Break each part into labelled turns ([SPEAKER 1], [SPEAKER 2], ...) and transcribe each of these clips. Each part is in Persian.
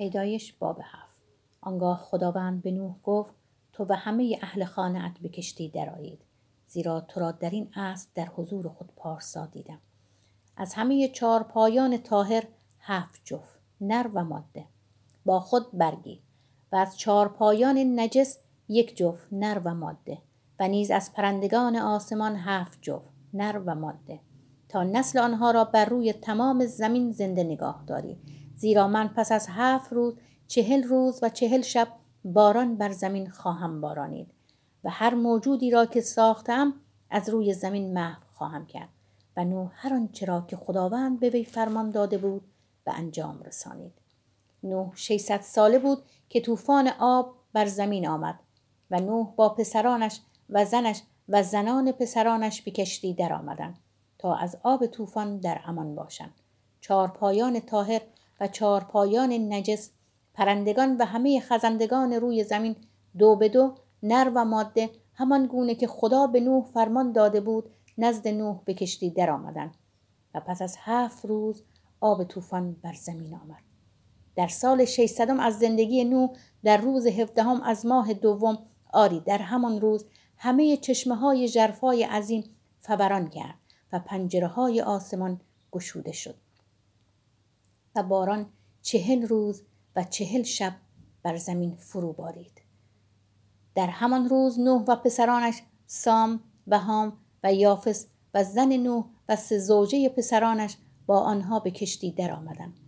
[SPEAKER 1] پیدایش باب هفت. آنگاه خداوند به نوح گفت تو و همه اهل خانهات به کشتی درآیید زیرا تو را در این اصل در حضور خود پارسا دیدم. از همه چهار پایان تاهر هفت جفت نر و ماده. با خود برگیر و از چهار پایان نجس یک جفت نر و ماده. و نیز از پرندگان آسمان هفت جفت نر و ماده. تا نسل آنها را بر روی تمام زمین زنده نگاه داری. زیرا من پس از هفت روز چهل روز و چهل شب باران بر زمین خواهم بارانید و هر موجودی را که ساختم از روی زمین محو خواهم کرد و نوح هر آنچه را که خداوند به وی فرمان داده بود به انجام رسانید. نوح 600 ساله بود که طوفان آب بر زمین آمد و نوح با پسرانش و زنش و زنان پسرانش به کشتی درآمدند تا از آب طوفان در امان باشند. پایان طاهر و پایان نجس پرندگان و همه خزندگان روی زمین دو به دو نر و ماده همان گونه که خدا به نوح فرمان داده بود نزد نوح به کشتی درآمدند. و پس از هفت روز آب طوفان بر زمین آمد. در سال 600 از زندگی نوح در روز هفدهم از ماه دوم آری در همان روز همه چشمه های جرفای عظیم فوران کرد و پنجره های آسمان گشوده شد. باران چهل روز و چهل شب بر زمین فرو بارید. در همان روز نوح و پسرانش سام و هام و یافس و زن نوح و سه زوجه پسرانش با آنها به کشتی درآمدند.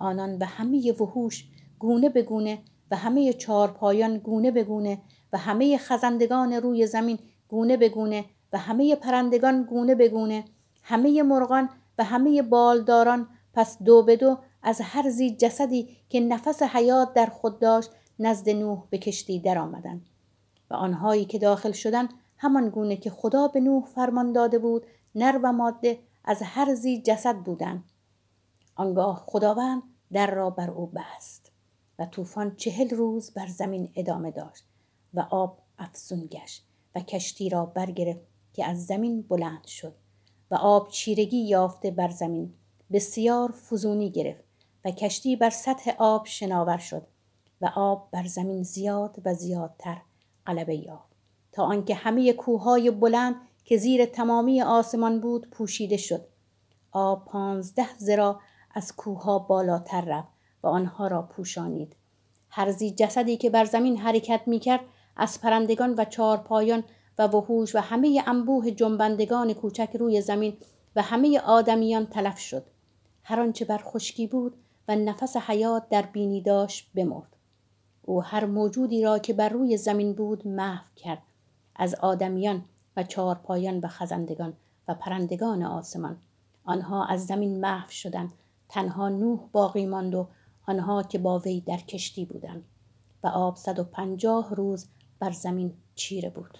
[SPEAKER 1] آنان و همه وحوش گونه به گونه و همه چارپایان گونه به گونه و همه خزندگان روی زمین گونه به گونه و همه پرندگان گونه به گونه همه مرغان و همه بالداران پس دو به دو از هر زی جسدی که نفس حیات در خود داشت نزد نوح به کشتی درآمدند و آنهایی که داخل شدند همان گونه که خدا به نوح فرمان داده بود نر و ماده از هر زی جسد بودند آنگاه خداوند در را بر او بست و طوفان چهل روز بر زمین ادامه داشت و آب افزون گشت و کشتی را برگرفت که از زمین بلند شد و آب چیرگی یافته بر زمین. بسیار فزونی گرفت. و کشتی بر سطح آب شناور شد و آب بر زمین زیاد و زیادتر غلبه یافت. تا آنکه همه کوههای بلند که زیر تمامی آسمان بود پوشیده شد. آب پانزده زرا از کوهها بالاتر رفت و آنها را پوشانید. هرزی جسدی که بر زمین حرکت می‌کرد از پرندگان و چارپایان و وحوش و همه انبوه جنبندگان کوچک روی زمین و همه آدمیان تلف شد. هر آنچه بر خشکی بود و نفس حیات در بینی داشت بمرد. او هر موجودی را که بر روی زمین بود محو کرد. از آدمیان و چهارپایان و خزندگان و پرندگان آسمان. آنها از زمین محو شدند. تنها نوح باقی ماند و آنها که با وی در کشتی بودند. و آب صد و پنجاه روز بر زمین چیره بود.